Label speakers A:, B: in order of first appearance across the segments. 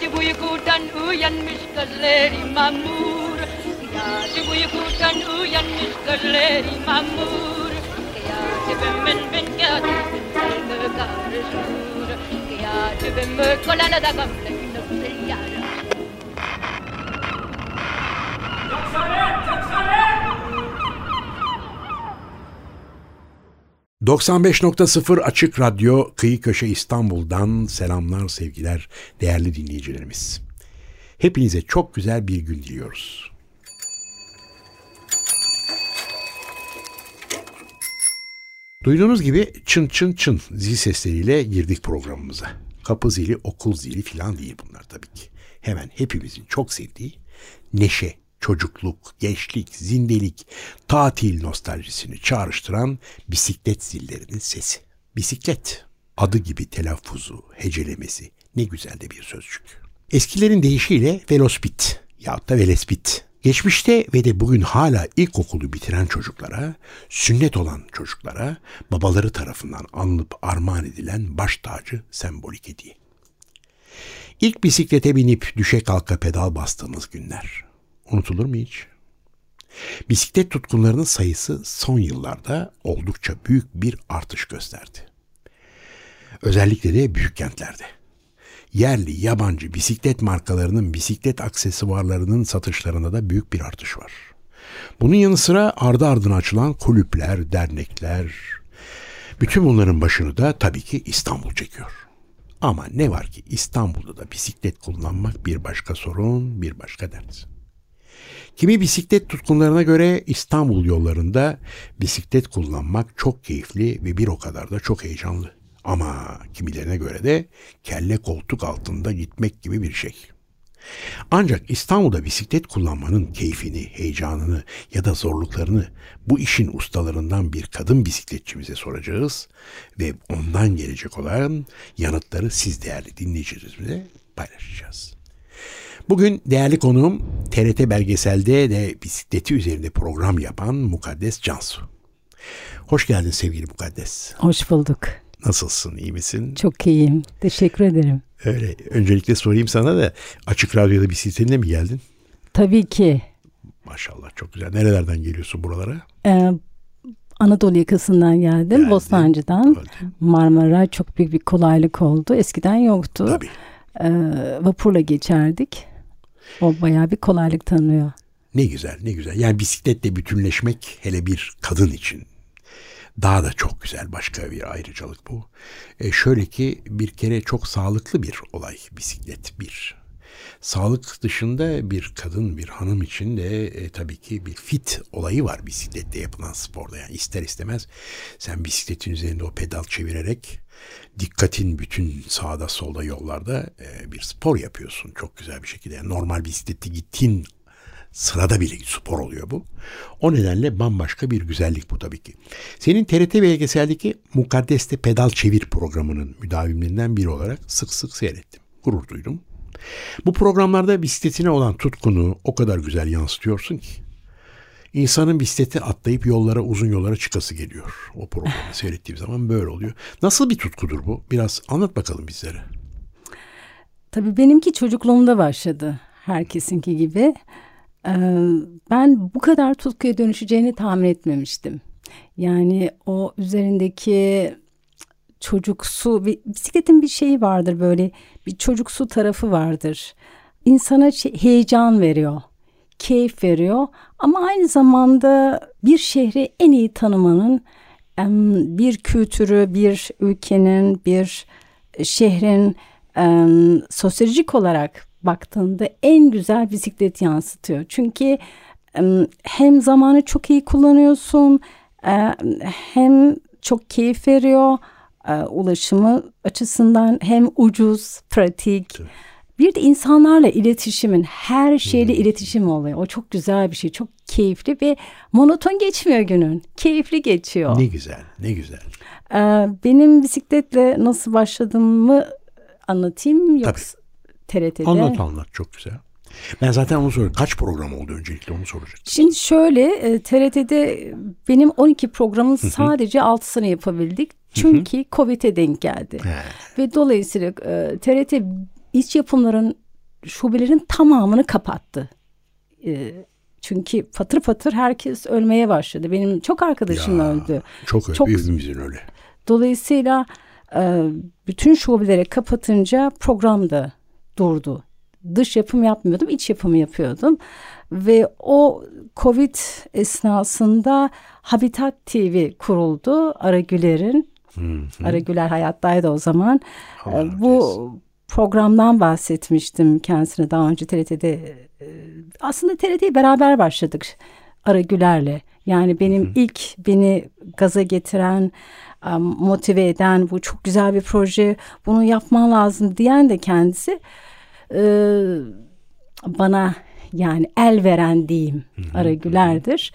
A: Yaci uykudan uyan gözleri mamur Yaci uykudan uyanmış gözleri mamur Kıyacibim ben ben kıyacibim ben karışır Kıyacibim kolana da gamle nefsi yarım Yoksa ne?
B: 95.0 Açık Radyo Kıyı Köşe İstanbul'dan selamlar sevgiler değerli dinleyicilerimiz. Hepinize çok güzel bir gün diliyoruz. Duyduğunuz gibi çın çın çın zil sesleriyle girdik programımıza. Kapı zili, okul zili falan değil bunlar tabii ki. Hemen hepimizin çok sevdiği neşe, çocukluk, gençlik, zindelik, tatil nostaljisini çağrıştıran bisiklet zillerinin sesi. Bisiklet, adı gibi telaffuzu, hecelemesi ne güzel de bir sözcük. Eskilerin deyişiyle velospit yahut da velespit. Geçmişte ve de bugün hala ilkokulu bitiren çocuklara, sünnet olan çocuklara babaları tarafından anılıp armağan edilen baş tacı sembolik hediye. İlk bisiklete binip düşe kalka pedal bastığımız günler. Unutulur mu hiç? Bisiklet tutkunlarının sayısı son yıllarda oldukça büyük bir artış gösterdi. Özellikle de büyük kentlerde. Yerli, yabancı bisiklet markalarının bisiklet aksesuarlarının satışlarında da büyük bir artış var. Bunun yanı sıra ardı ardına açılan kulüpler, dernekler, bütün bunların başını da tabii ki İstanbul çekiyor. Ama ne var ki İstanbul'da da bisiklet kullanmak bir başka sorun, bir başka dert. Kimi bisiklet tutkunlarına göre İstanbul yollarında bisiklet kullanmak çok keyifli ve bir o kadar da çok heyecanlı. Ama kimilerine göre de kelle koltuk altında gitmek gibi bir şey. Ancak İstanbul'da bisiklet kullanmanın keyfini, heyecanını ya da zorluklarını bu işin ustalarından bir kadın bisikletçimize soracağız ve ondan gelecek olan yanıtları siz değerli dinleyicilerimizle paylaşacağız. Bugün değerli konuğum TRT belgeselde de bisikleti üzerinde program yapan Mukaddes Cansu. Hoş geldin sevgili Mukaddes.
C: Hoş bulduk.
B: Nasılsın, iyi misin?
C: Çok iyiyim. Teşekkür ederim.
B: Öyle. Öncelikle sorayım sana da Açık Radyo'da bisikletinle mi geldin?
C: Tabii ki.
B: Maşallah çok güzel. Nerelerden geliyorsun buralara?
C: Ee, Anadolu yakasından geldim. Geldin. Bostancı'dan. Öyle. Marmara çok büyük bir kolaylık oldu. Eskiden yoktu.
B: Tabii.
C: Ee, vapurla geçerdik. O bayağı bir kolaylık tanıyor.
B: Ne güzel ne güzel. Yani bisikletle bütünleşmek hele bir kadın için daha da çok güzel başka bir ayrıcalık bu. E şöyle ki bir kere çok sağlıklı bir olay bisiklet bir. Sağlık dışında bir kadın bir hanım için de e, tabii ki bir fit olayı var bisiklette yapılan sporda. Yani ister istemez sen bisikletin üzerinde o pedal çevirerek dikkatin bütün sağda solda yollarda e, bir spor yapıyorsun çok güzel bir şekilde. Yani normal bisiklette gittiğin sırada bile spor oluyor bu. O nedenle bambaşka bir güzellik bu tabii ki. Senin TRT belgeseldeki Mukaddes'te Pedal Çevir programının müdavimlerinden biri olarak sık sık seyrettim. Gurur duydum. Bu programlarda bisikletine olan tutkunu o kadar güzel yansıtıyorsun ki. İnsanın bisikleti atlayıp yollara uzun yollara çıkası geliyor. O programı seyrettiğim zaman böyle oluyor. Nasıl bir tutkudur bu? Biraz anlat bakalım bizlere.
C: Tabii benimki çocukluğumda başladı. Herkesinki gibi. Ben bu kadar tutkuya dönüşeceğini tahmin etmemiştim. Yani o üzerindeki çocuksu bisikletin bir şeyi vardır böyle bir çocuksu tarafı vardır. İnsana heyecan veriyor, keyif veriyor ama aynı zamanda bir şehri en iyi tanımanın bir kültürü, bir ülkenin, bir şehrin sosyolojik olarak baktığında en güzel bisiklet yansıtıyor. Çünkü hem zamanı çok iyi kullanıyorsun hem çok keyif veriyor ulaşımı açısından hem ucuz, pratik. bir de insanlarla iletişimin her şeyle iletişim oluyor. O çok güzel bir şey. Çok keyifli ve monoton geçmiyor günün. Keyifli geçiyor.
B: Ne güzel, ne güzel.
C: Ee, benim bisikletle nasıl başladığımı anlatayım yoksa TRT'de.
B: Anlat anlat çok güzel. Ben zaten onu soruyorum. Kaç program oldu öncelikle onu soracaktım.
C: Şimdi şöyle e, TRT'de benim 12 programın sadece 6'sını yapabildik. Çünkü Covid'e denk geldi.
B: He.
C: Ve dolayısıyla e, TRT iç yapımların şubelerin tamamını kapattı. E, çünkü patır patır herkes ölmeye başladı. Benim çok arkadaşım
B: Ya,
C: öldü.
B: Çok öyle.
C: Çok-
B: Hepimizin öyle.
C: Dolayısıyla e, bütün şubeleri kapatınca program da durdu. Dış yapım yapmıyordum, iç yapımı yapıyordum. Ve o Covid esnasında Habitat TV kuruldu. Aragüler'in. Aragüler hayattaydı o zaman.
B: Allah
C: E,
B: rahmet
C: bu programdan bahsetmiştim kendisine daha önce TRT'de. e, Aslında TRT'ye beraber başladık Aragüler'le. Yani benim ilk beni gaza getiren, e, motive eden bu çok güzel bir proje, bunu yapman lazım diyen de kendisi. E, bana yani el veren diyeyim Aragüler'dir.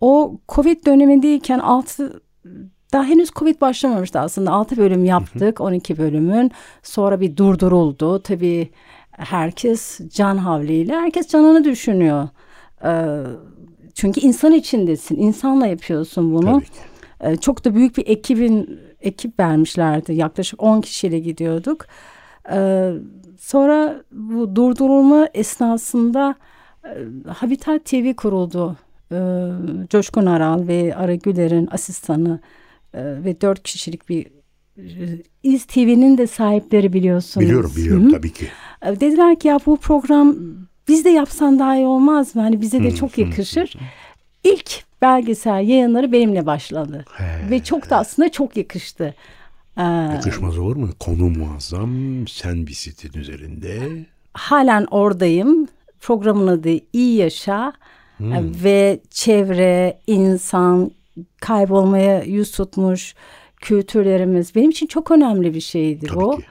C: O Covid dönemindeyken altı daha henüz Covid başlamamıştı aslında. 6 bölüm yaptık. 12 bölümün. Sonra bir durduruldu. Tabii herkes can havliyle. Herkes canını düşünüyor. Ee, çünkü insan içindesin. insanla yapıyorsun bunu. Ee, çok da büyük bir ekibin ekip vermişlerdi. Yaklaşık 10 kişiyle gidiyorduk. Ee, sonra bu durdurulma esnasında e, Habitat TV kuruldu. Ee, Coşkun Aral ve Ara Güler'in asistanı ve dört kişilik bir e, İz TV'nin de sahipleri biliyorsunuz.
B: Biliyorum biliyorum
C: Hı hı.
B: tabii ki.
C: E, Dediler ki ya bu program biz de yapsan daha iyi olmaz mı? Hani bize de çok yakışır. İlk belgesel yayınları benimle başladı.
B: He.
C: Ve çok da aslında çok yakıştı. Ee,
B: Yakışmaz olur mu? Konu muazzam. Sen bisikletin üzerinde.
C: halen oradayım. Programın adı İyi Yaşa E, ve çevre, insan, kaybolmaya yüz tutmuş kültürlerimiz benim için çok önemli bir şeydi
B: Tabii
C: bu.
B: ki.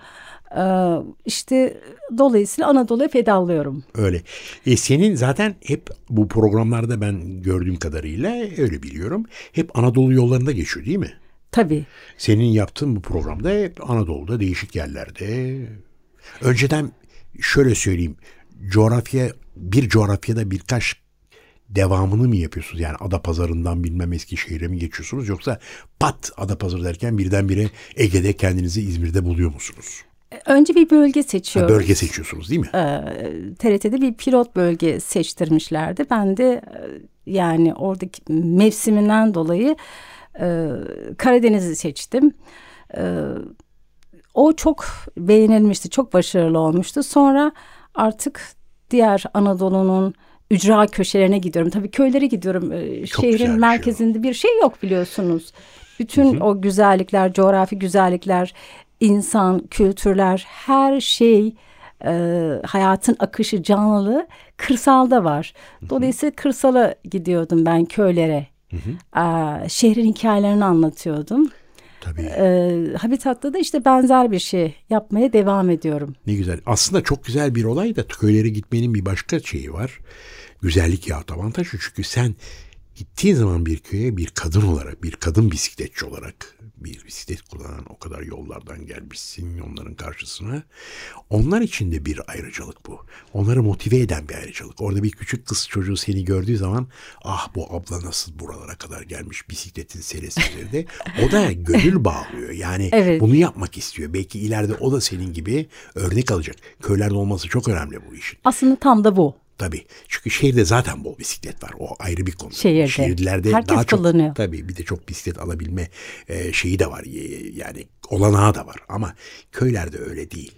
C: Ee, işte dolayısıyla Anadolu'ya fedalıyorum.
B: Öyle. E senin zaten hep bu programlarda ben gördüğüm kadarıyla öyle biliyorum. Hep Anadolu yollarında geçiyor değil mi?
C: Tabii.
B: Senin yaptığın bu programda hep Anadolu'da değişik yerlerde. Önceden şöyle söyleyeyim. Coğrafya bir coğrafyada birkaç devamını mı yapıyorsunuz? Yani Adapazarı'ndan bilmem Eskişehir'e mi geçiyorsunuz? Yoksa pat Adapazarı derken birdenbire Ege'de kendinizi İzmir'de buluyor musunuz?
C: Önce bir bölge
B: Ha,
C: seçiyoruz.
B: bölge seçiyorsunuz değil mi?
C: Ee, TRT'de bir pilot bölge seçtirmişlerdi. Ben de e, yani oradaki mevsiminden dolayı e, Karadeniz'i seçtim. E, o çok beğenilmişti, çok başarılı olmuştu. Sonra artık diğer Anadolu'nun ücra köşelerine gidiyorum. Tabii köylere gidiyorum. E,
B: Çok güzel bir şey
C: Şehrin merkezinde bir şey yok biliyorsunuz. Bütün o güzellikler, coğrafi güzellikler, insan, kültürler, her şey e, hayatın akışı, canlılığı kırsalda var. Dolayısıyla kırsala gidiyordum ben köylere. Aa, şehrin hikayelerini anlatıyordum.
B: Tabii.
C: E, Habitat'ta da işte benzer bir şey yapmaya devam ediyorum.
B: Ne güzel. Aslında çok güzel bir olay da köylere gitmenin bir başka şeyi var. Güzellik yahut avantajı. Çünkü sen gittiğin zaman bir köye bir kadın olarak, bir kadın bisikletçi olarak bir bisiklet kullanan o kadar yollardan gelmişsin onların karşısına. Onlar için de bir ayrıcalık bu. Onları motive eden bir ayrıcalık. Orada bir küçük kız çocuğu seni gördüğü zaman ah bu abla nasıl buralara kadar gelmiş bisikletin selesi üzerinde. O da gönül bağlıyor. Yani
C: Evet.
B: bunu yapmak istiyor. Belki ileride o da senin gibi örnek alacak. Köylerde olması çok önemli bu işin.
C: Aslında tam da bu.
B: Tabii. Çünkü şehirde zaten bol bisiklet var. O ayrı bir konu.
C: Şehirde.
B: Şehirlerde
C: Herkes
B: daha çok
C: kullanıyor.
B: tabii bir de çok bisiklet alabilme e, şeyi de var. Yani olanağı da var. Ama köylerde öyle değil.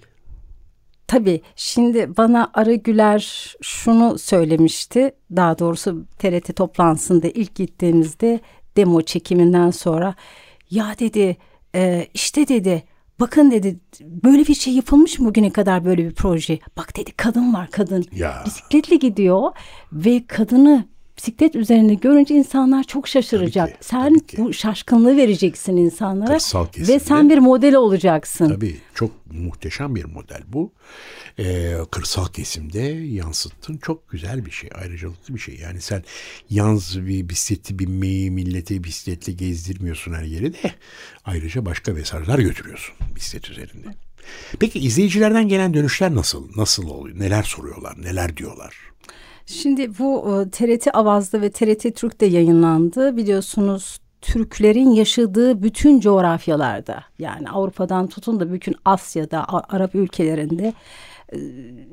C: Tabii şimdi bana Arı Güler şunu söylemişti. Daha doğrusu TRT toplantısında ilk gittiğimizde demo çekiminden sonra ya dedi e, işte dedi bakın dedi böyle bir şey yapılmış mı bugüne kadar böyle bir proje. Bak dedi kadın var kadın
B: Ya.
C: bisikletle gidiyor ve kadını bisiklet üzerinde görünce insanlar çok şaşıracak.
B: Tabii ki,
C: sen
B: tabii ki.
C: bu şaşkınlığı vereceksin insanlara ve sen bir model olacaksın.
B: Tabii çok muhteşem bir model bu. Ee, kırsal kesimde yansıttın çok güzel bir şey, ayrıcalıklı bir şey. Yani sen yalnız bir bisikleti binmeyi, millete bisikletle gezdirmiyorsun her yere de ayrıca başka mesajlar götürüyorsun bisiklet üzerinde. Peki izleyicilerden gelen dönüşler nasıl? Nasıl oluyor? Neler soruyorlar? Neler diyorlar?
C: Şimdi bu e, TRT Avaz'da ve TRT Türk'te yayınlandı. Biliyorsunuz Türklerin yaşadığı bütün coğrafyalarda yani Avrupa'dan tutun da bütün Asya'da, Arap ülkelerinde e,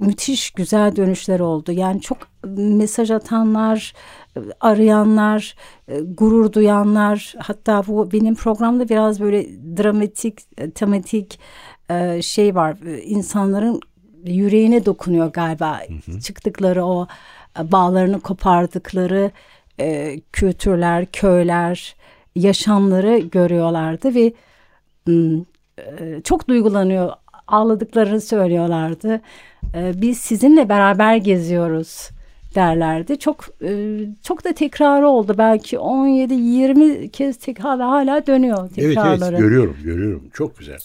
C: müthiş güzel dönüşler oldu. Yani çok mesaj atanlar, e, arayanlar, e, gurur duyanlar hatta bu benim programda biraz böyle dramatik, e, tematik e, şey var. E, insanların yüreğine dokunuyor galiba çıktıkları o e, bağlarını kopardıkları e, kültürler, köyler, yaşamları görüyorlardı ve e, çok duygulanıyor ağladıklarını söylüyorlardı. E, biz sizinle beraber geziyoruz derlerdi. Çok e, çok da tekrarı oldu. Belki 17-20 kez tek hala hala dönüyor
B: Evet
C: tekrarları.
B: evet görüyorum görüyorum çok güzel.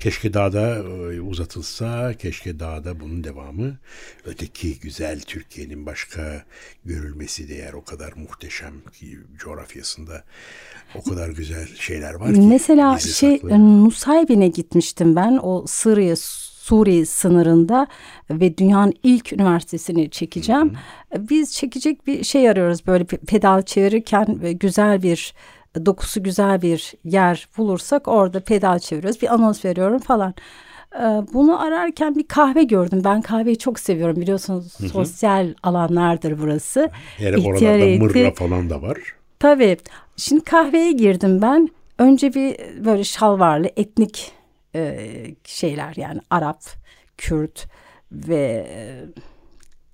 B: Keşke daha da e, uzatılsa, keşke daha da bunun devamı. Öteki güzel Türkiye'nin başka görülmesi değer o kadar muhteşem ki coğrafyasında o kadar güzel şeyler var ki.
C: Mesela şey
B: saklı.
C: Nusaybin'e gitmiştim ben o Suriye Suriye sınırında ve dünyanın ilk üniversitesini çekeceğim. Biz çekecek bir şey arıyoruz böyle pe- pedal çevirirken ve güzel bir dokusu güzel bir yer bulursak orada pedal çeviriyoruz. Bir anons veriyorum falan. Ee, Bunu ararken bir kahve gördüm. Ben kahveyi çok seviyorum biliyorsunuz sosyal alanlardır burası.
B: Yani
C: İhtiyar
B: oralarda
C: heyeti-
B: mırra falan da var.
C: Tabii. Şimdi kahveye girdim ben. Önce bir böyle şalvarlı etnik e, şeyler yani Arap, Kürt ve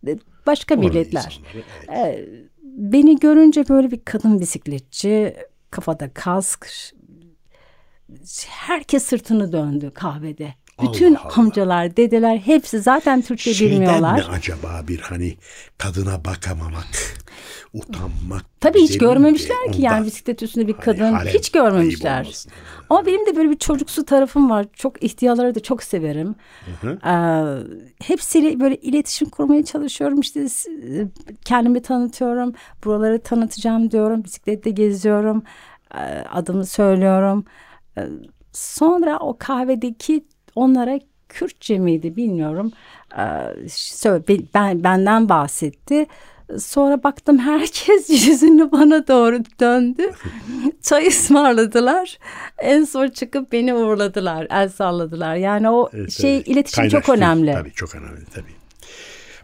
C: e, başka
B: Oranın
C: milletler.
B: insanları, evet.
C: E, beni görünce böyle bir kadın bisikletçi, kafada kask, herkes sırtını döndü kahvede. Bütün
B: Allah Allah.
C: amcalar, dedeler hepsi zaten Türkçe
B: Şeyden
C: bilmiyorlar.
B: mi acaba bir hani kadına bakamamak, utanmak.
C: Tabii hiç görmemişler ki yani bisiklet üstünde bir
B: Hani
C: kadın
B: harem
C: hiç görmemişler. Ama benim de böyle bir çocuksu tarafım var. Çok ihtiyarları da çok severim. Ee, hepsiyle böyle iletişim kurmaya çalışıyorum. İşte kendimi tanıtıyorum. Buraları tanıtacağım diyorum. Bisiklette geziyorum. Ee, adımı söylüyorum. Ee, sonra o kahvedeki onlara Kürtçe miydi bilmiyorum. Ee, ben benden bahsetti. Sonra baktım herkes yüzünü bana doğru döndü. Çay ısmarladılar. En son çıkıp beni uğurladılar. El salladılar. Yani o
B: Evet,
C: şey
B: evet.
C: iletişim çok
B: Kaynaştı.
C: önemli.
B: Tabii çok önemli tabii.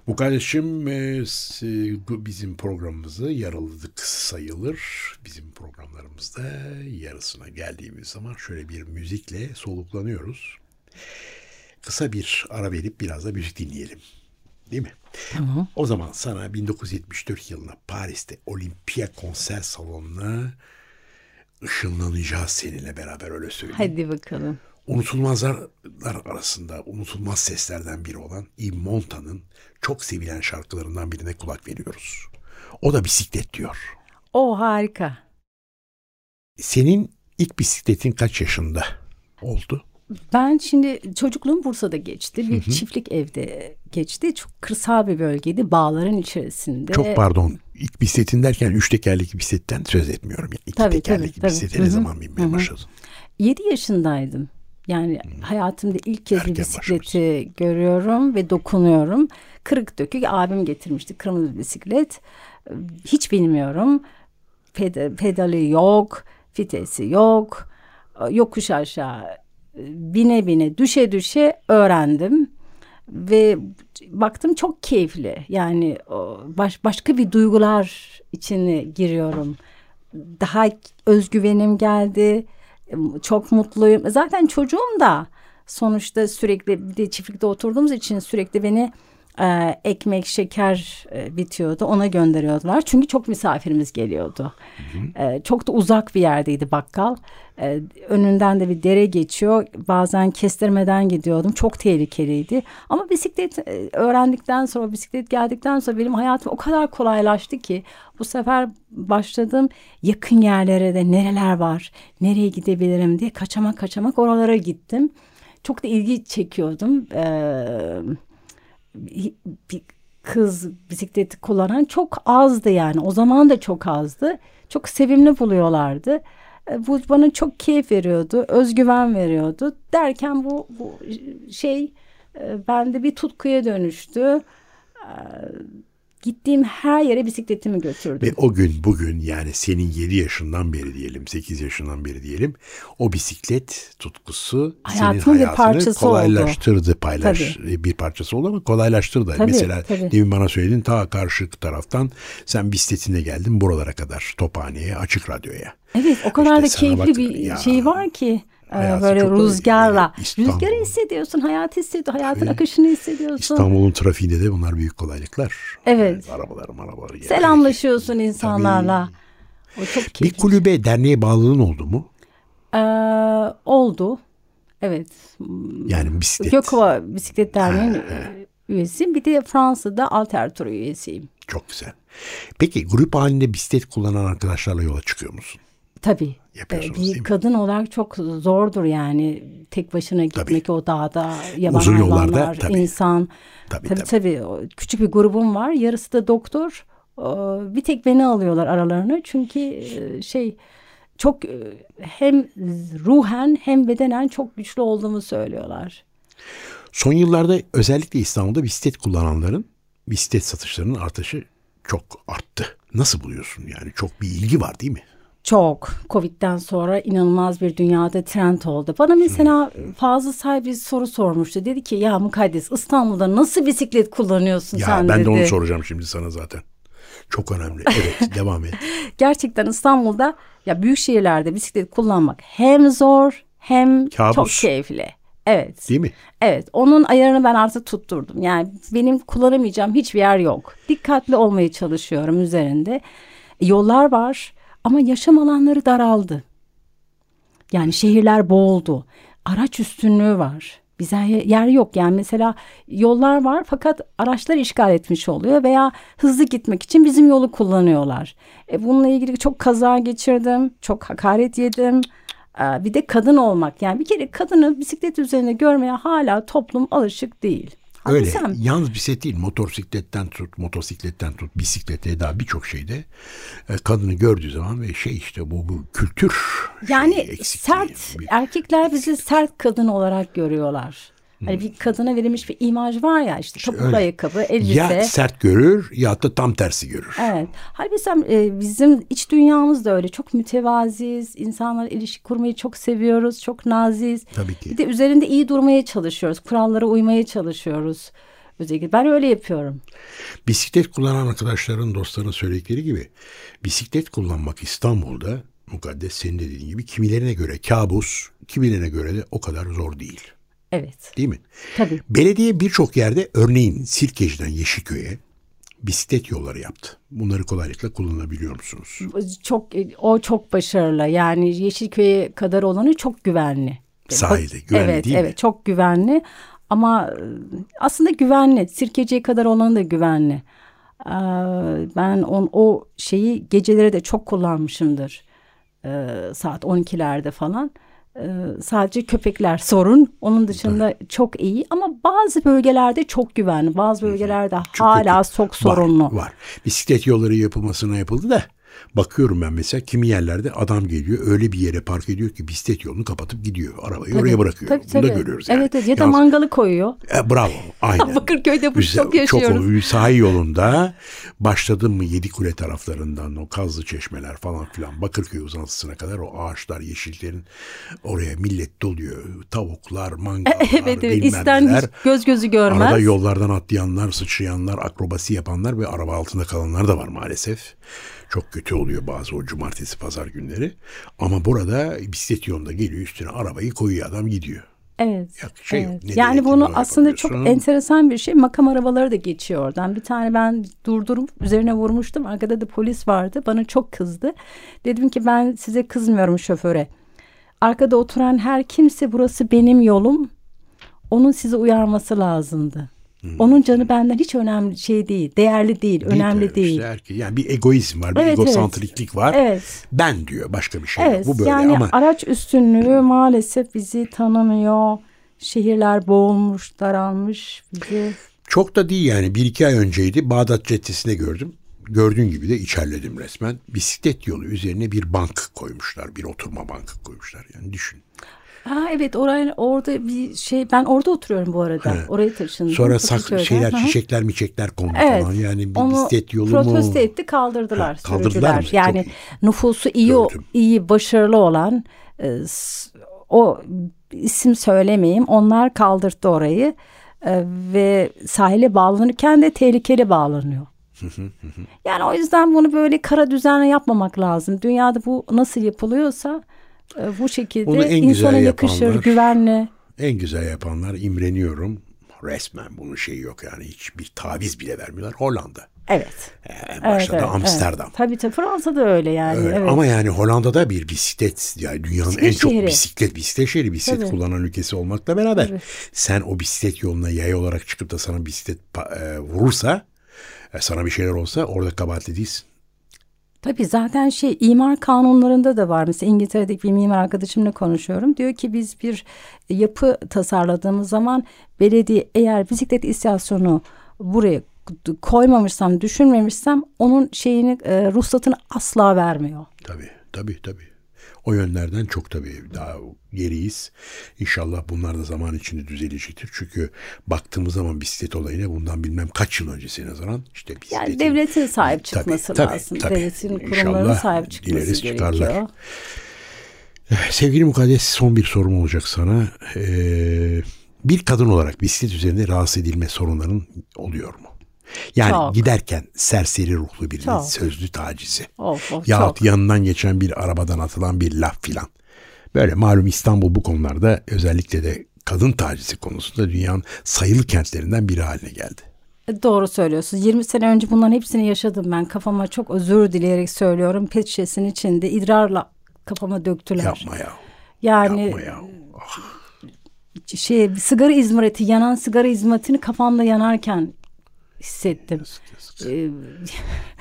B: Bu kardeşim e, bizim programımızı yarıladık sayılır. Bizim programlarımızda yarısına geldiğimiz zaman şöyle bir müzikle soluklanıyoruz. Kısa bir ara verip biraz da müzik dinleyelim. Değil mi?
C: Tamam.
B: O zaman sana 1974 yılında Paris'te Olimpia konser salonuna ışınlanacağız seninle beraber öyle söyleyeyim.
C: Hadi bakalım.
B: Unutulmazlar arasında unutulmaz seslerden biri olan Yves Montand'ın çok sevilen şarkılarından birine kulak veriyoruz. O da bisiklet diyor.
C: O harika.
B: Senin ilk bisikletin kaç yaşında oldu?
C: Ben şimdi çocukluğum Bursa'da geçti. Bir çiftlik evde geçti. Çok kırsal bir bölgeydi. Bağların içerisinde.
B: Çok pardon. İlk bisikletin derken üç tekerlekli bisikletten söz etmiyorum. Yani iki
C: Tabii,
B: tekerlekli
C: tabii, tabii.
B: bisiklete
C: Hı
B: ne zaman binmeye başladın?
C: 7 yaşındaydım. Yani hayatımda ilk kez bir bisikleti görüyorum ve dokunuyorum. Kırık dökük abim getirmişti kırmızı bisiklet. Hiç bilmiyorum. Ped- pedali yok, vitesi yok. Yokuş aşağı bine bine düşe düşe öğrendim. Ve baktım çok keyifli. Yani baş, başka bir duygular içine giriyorum. Daha özgüvenim geldi. Çok mutluyum. Zaten çocuğum da sonuçta sürekli bir de çiftlikte oturduğumuz için sürekli beni e, ekmek, şeker e, bitiyordu. Ona gönderiyordular. Çünkü çok misafirimiz geliyordu. E, çok da uzak bir yerdeydi bakkal. E, önünden de bir dere geçiyor. Bazen kestirmeden gidiyordum. Çok tehlikeliydi. Ama bisiklet e, öğrendikten sonra, bisiklet geldikten sonra benim hayatım o kadar kolaylaştı ki bu sefer başladım yakın yerlere de nereler var, nereye gidebilirim diye kaçamak kaçamak oralara gittim. Çok da ilgi çekiyordum. Eee bir kız bisikleti kullanan çok azdı yani. O zaman da çok azdı. Çok sevimli buluyorlardı. E, bu bana çok keyif veriyordu, özgüven veriyordu. Derken bu, bu şey e, bende bir tutkuya dönüştü. E, gittiğim her yere bisikletimi götürdüm.
B: Ve o gün bugün yani senin 7 yaşından beri diyelim 8 yaşından beri diyelim o bisiklet tutkusu
C: Hayatımın
B: senin
C: bir
B: hayatını
C: parçası
B: kolaylaştırdı paylaş bir parçası oldu ama kolaylaştırdı.
C: Tabii,
B: Mesela
C: tabii.
B: demin bana söyledin ta karşı taraftan sen bisikletinle geldin buralara kadar Tophane'ye açık radyoya.
C: Evet o kadar
B: İşte
C: da keyifli
B: bak
C: bir
B: ya.
C: şey var ki. E,
B: Hayatı
C: böyle rüzgarla.
B: İstanbul.
C: Rüzgarı hissediyorsun, hayatı hissediyorsun, hayatın
B: Tabii.
C: akışını hissediyorsun.
B: İstanbul'un trafiğinde de bunlar büyük kolaylıklar.
C: Evet.
B: Yani arabalar arabalar. Yani.
C: Selamlaşıyorsun insanlarla. O çok
B: Bir
C: keyifli.
B: kulübe derneğe bağlılığın oldu mu?
C: Ee, oldu. Evet.
B: Yani bisiklet.
C: Gökova Bisiklet Derneği'nin üyesiyim. Bir de Fransa'da Alter Tur üyesiyim.
B: Çok güzel. Peki grup halinde bisiklet kullanan arkadaşlarla yola çıkıyor musun?
C: Tabii.
B: Yapıyorsunuz
C: Ee,
B: değil
C: bir
B: mi?
C: kadın olarak çok zordur yani tek başına gitmek o dağda yaban
B: Uzun yollarda,
C: hayvanlar,
B: tabii.
C: insan.
B: Tabii,
C: tabii,
B: tabii.
C: tabii. Küçük bir grubum var. Yarısı da doktor. Ee, Bir tek beni alıyorlar aralarına. Çünkü e, şey çok e, hem ruhen hem bedenen çok güçlü olduğumu söylüyorlar.
B: Son yıllarda özellikle İstanbul'da bisiklet kullananların bisiklet satışlarının artışı çok arttı. Nasıl buluyorsun yani? Çok bir ilgi var değil mi?
C: Çok. Covid'den sonra inanılmaz bir dünyada trend oldu. Bana mesela Fazıl Say bir soru sormuştu. Dedi ki ya Mukaddes İstanbul'da nasıl bisiklet kullanıyorsun
B: Ya
C: sen
B: ben
C: dedi.
B: de onu soracağım şimdi sana zaten. Çok önemli. Evet devam et.
C: Gerçekten İstanbul'da ya büyük şehirlerde bisiklet kullanmak hem zor hem
B: Kabus.
C: çok keyifli. Evet.
B: Değil mi?
C: Evet, onun ayarını ben artık tutturdum. Yani benim kullanamayacağım hiçbir yer yok. Dikkatli olmaya çalışıyorum üzerinde. Yollar var ama yaşam alanları daraldı. Yani şehirler boğuldu. Araç üstünlüğü var. Bize yer yok. Yani mesela yollar var fakat araçlar işgal etmiş oluyor veya hızlı gitmek için bizim yolu kullanıyorlar. E bununla ilgili çok kaza geçirdim, çok hakaret yedim. Ee, Bir de kadın olmak yani bir kere kadını bisiklet üzerinde görmeye hala toplum alışık değil.
B: Öyle.
C: Haklısın.
B: Yalnız bisiklet değil. Motosikletten tut, motosikletten tut, bisiklete daha birçok şeyde e, kadını gördüğü zaman ve şey işte bu, bu kültür
C: Yani sert
B: bir-
C: erkekler bizi sert kadın olarak görüyorlar. Hani bir kadına verilmiş bir imaj var ya işte topuklu
B: öyle.
C: ayakkabı, elbise.
B: Ya sert görür ya da tam tersi görür.
C: Evet. Halbuki e, bizim iç dünyamız da öyle. Çok mütevaziyiz. İnsanlarla ilişki kurmayı çok seviyoruz. Çok naziz.
B: Tabii ki.
C: Bir de üzerinde iyi durmaya çalışıyoruz. Kurallara uymaya çalışıyoruz. Özellikle ben öyle yapıyorum.
B: Bisiklet kullanan arkadaşların, dostların söyledikleri gibi bisiklet kullanmak İstanbul'da mukaddes senin de dediğin gibi kimilerine göre kabus, kimilerine göre de o kadar zor değil.
C: Evet.
B: Değil mi?
C: Tabii.
B: Belediye birçok yerde örneğin Sirkeci'den Yeşilköy'e bisiklet yolları yaptı. Bunları kolaylıkla kullanabiliyor musunuz?
C: Çok o çok başarılı. Yani Yeşilköy'e kadar olanı çok güvenli.
B: Sahilde güvenli
C: evet,
B: değil mi?
C: Evet, çok güvenli. Ama e, aslında güvenli. Sirkeci'ye kadar olanı da güvenli. Ee, Ben on, o şeyi geceleri de çok kullanmışımdır. Ee, Saat 12'lerde falan. Ee, Sadece köpekler sorun. Onun dışında çok iyi. Ama bazı bölgelerde çok güvenli. Bazı bölgelerde
B: Çok
C: hala
B: kötü.
C: çok sorunlu.
B: Var, var. Bisiklet yolları yapılmasına yapıldı da bakıyorum ben mesela kimi yerlerde adam geliyor öyle bir yere park ediyor ki bisiklet yolunu kapatıp gidiyor. Arabayı oraya bırakıyor.
C: Tabii,
B: Bunu da
C: tabii.
B: görüyoruz yani.
C: Evet, evet. ya da
B: Yalnız-
C: mangalı koyuyor.
B: E, bravo. Aynen.
C: Bakırköy'de bu
B: Güzel,
C: çok yaşıyoruz.
B: Çok sahil yolunda başladın mı Yedikule taraflarından o kazlı çeşmeler falan filan Bakırköy uzantısına kadar o ağaçlar yeşillerin oraya millet doluyor. Tavuklar, mangallar,
C: evet evet
B: bilmem
C: göz gözü görmez.
B: Arada yollardan atlayanlar, sıçrayanlar, akrobasi yapanlar ve araba altında kalanlar da var maalesef. Çok kötü oluyor bazı o cumartesi pazar günleri. Ama burada bisiklet yolunda geliyor üstüne arabayı koyuyor adam gidiyor.
C: Evet.
B: Yok, şey yok.
C: evet.
B: Ne
C: yani bunu aslında çok enteresan bir şey. Makam arabaları da geçiyor oradan. Bir tane ben durdurup üzerine vurmuştum. Arkada da polis vardı. Bana çok kızdı. Dedim ki ben size kızmıyorum şoföre. Arkada oturan her kimse burası benim yolum. Onun sizi uyarması lazımdı. Onun canı benden hiç önemli şey değil. Değerli değil.
B: Hmm. Değil
C: önemli
B: tabii
C: değil.
B: işte erkek- yani bir egoizm var, bir
C: Evet, evet.
B: egosantriklik var.
C: Evet.
B: Ben diyor başka bir şey
C: Evet
B: yok. Bu böyle
C: yani
B: ama
C: araç üstünlüğü maalesef bizi tanımıyor. Şehirler boğulmuş, daralmış bizi.
B: çok da değil yani. Bir iki ay önceydi Bağdat Caddesi'nde gördüm. Gördüğün gibi de içerledim resmen. Bisiklet yolu üzerine bir bank koymuşlar. Bir oturma bankı koymuşlar. Yani düşün.
C: Ha evet oraya orada bir şey ben orada oturuyorum bu arada. Oraya taşındım.
B: Sonra sak, şeyler,
C: hı.
B: çiçekler, miçekler kondu
C: Evet.
B: falan. Yani bir
C: Onu
B: bisiklet yolu
C: protesto
B: mu?
C: etti kaldırdılar.
B: Ha, kaldırdılar mı? Çok
C: Yani
B: iyi.
C: nüfusu iyi
B: Gördüm.
C: iyi başarılı olan e, o isim söylemeyeyim. Onlar kaldırdı orayı E, ve sahile bağlanırken de tehlikeli bağlanıyor. yani o yüzden bunu böyle kara düzenle yapmamak lazım. Dünyada bu nasıl yapılıyorsa bu şekilde
B: Onu en güzel
C: insana yakışır,
B: yapanlar-
C: güvenli.
B: En güzel yapanlar imreniyorum. Resmen bunun şeyi yok yani hiçbir taviz bile vermiyorlar. Hollanda.
C: Evet.
B: En başta da Amsterdam.
C: Evet. Tabii tabii Fransa'da öyle yani.
B: Evet,
C: evet.
B: Ama yani Hollanda'da bir bisiklet yani dünyanın
C: Bisiklet
B: en çok
C: şehri.
B: bisiklet bisiklet şehri bisiklet
C: Tabii.
B: kullanan ülkesi olmakla beraber sen o bisiklet yoluna yaya olarak çıkıp da sana bisiklet e, vurursa e, sana bir şeyler olsa orada kabahatli değilsin.
C: Tabii zaten şey imar kanunlarında da var. Mesela İngiltere'deki bir mimar arkadaşımla konuşuyorum. Diyor ki biz bir yapı tasarladığımız zaman belediye eğer bisiklet istasyonu buraya koymamışsam, düşünmemişsem onun şeyini e, ruhsatını asla vermiyor.
B: Tabii tabii tabii. O yönlerden çok tabii daha geriyiz. İnşallah bunlar da zaman içinde düzelecektir. Çünkü baktığımız zaman bisiklet olayına bundan bilmem kaç yıl öncesine nazaran işte bisikletin...
C: Yani devletin sahip
B: Tabii,
C: çıkması
B: tabii,
C: lazım.
B: tabii.
C: Devletin kurumlarının sahip çıkması
B: dileriz
C: gerekiyor.
B: çıkarlar. Sevgili Mukaddes son bir sorum olacak sana. Ee, bir kadın olarak bisiklet üzerinde rahatsız edilme sorunların oluyor mu? Yani
C: Çok.
B: giderken serseri ruhlu birinin
C: Çok.
B: sözlü tacizi.
C: Of, of,
B: Yahut
C: çok.
B: yanından geçen bir arabadan atılan bir laf filan. Böyle malum İstanbul bu konularda özellikle de kadın tacizi konusunda dünyanın sayılı kentlerinden biri haline geldi.
C: Doğru söylüyorsun. 20 sene önce bunların hepsini yaşadım ben. Kafama çok özür dileyerek söylüyorum. Pet şişesinin içinde idrarla kafama döktüler.
B: Yapma ya.
C: Yani
B: Yapma ya.
C: şey sigara izmariti yanan sigara izmaritini kafamda yanarken hissettim. Ee,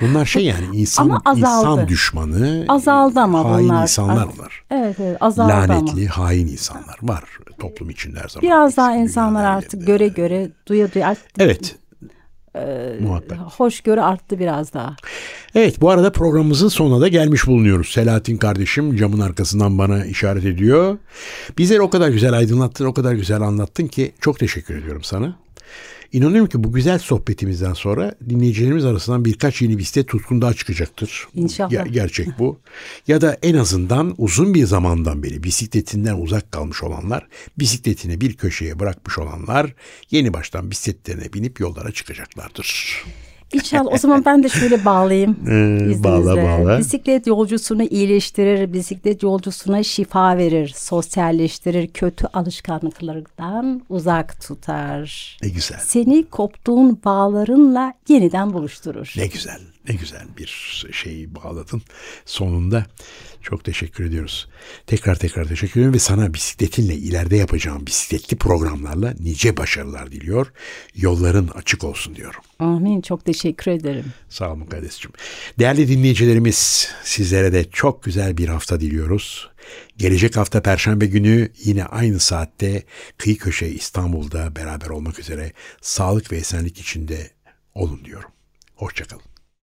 B: Bunlar şey yani insan
C: Ama azaldı.
B: insan düşmanı.
C: Azaldı ama
B: hain
C: bunlar.
B: insanlar onlar.
C: evet evet azaldı ama.
B: Lanetli, hain insanlar var toplum içinde her zaman.
C: Biraz daha insanlar artık
B: yerinde.
C: göre göre duya duya
B: Evet.
C: Ee,
B: Muhakkak.
C: hoşgörü arttı biraz daha.
B: Evet bu arada programımızın sonuna da gelmiş bulunuyoruz. Selahattin kardeşim camın arkasından bana işaret ediyor. Bizleri o kadar güzel aydınlattın, o kadar güzel anlattın ki çok teşekkür ediyorum sana. İnanıyorum ki bu güzel sohbetimizden sonra dinleyicilerimiz arasından birkaç yeni bisiklet tutkun daha çıkacaktır.
C: İnşallah.
B: Ger- gerçek bu. ya da en azından uzun bir zamandan beri bisikletinden uzak kalmış olanlar, bisikletini bir köşeye bırakmış olanlar yeni baştan bisikletlerine binip yollara çıkacaklardır.
C: İnşallah o zaman ben de şöyle bağlayayım.
B: Ee, bağla, bağla.
C: Bisiklet yolcusunu iyileştirir, bisiklet yolcusuna şifa verir, sosyalleştirir, kötü alışkanlıklardan uzak tutar.
B: Ne güzel.
C: Seni koptuğun bağlarınla yeniden buluşturur.
B: Ne güzel, ne güzel bir şeyi bağladın sonunda. Çok teşekkür ediyoruz. Tekrar tekrar teşekkür ediyorum ve sana bisikletinle ileride yapacağım bisikletli programlarla nice başarılar diliyor. Yolların açık olsun diyorum.
C: Amin. Çok teşekkür ederim.
B: Sağ olun Mukaddes'cim. Değerli dinleyicilerimiz sizlere de çok güzel bir hafta diliyoruz. Gelecek hafta Perşembe günü yine aynı saatte Kıyı Köşe İstanbul'da beraber olmak üzere sağlık ve esenlik içinde olun diyorum. Hoşçakalın.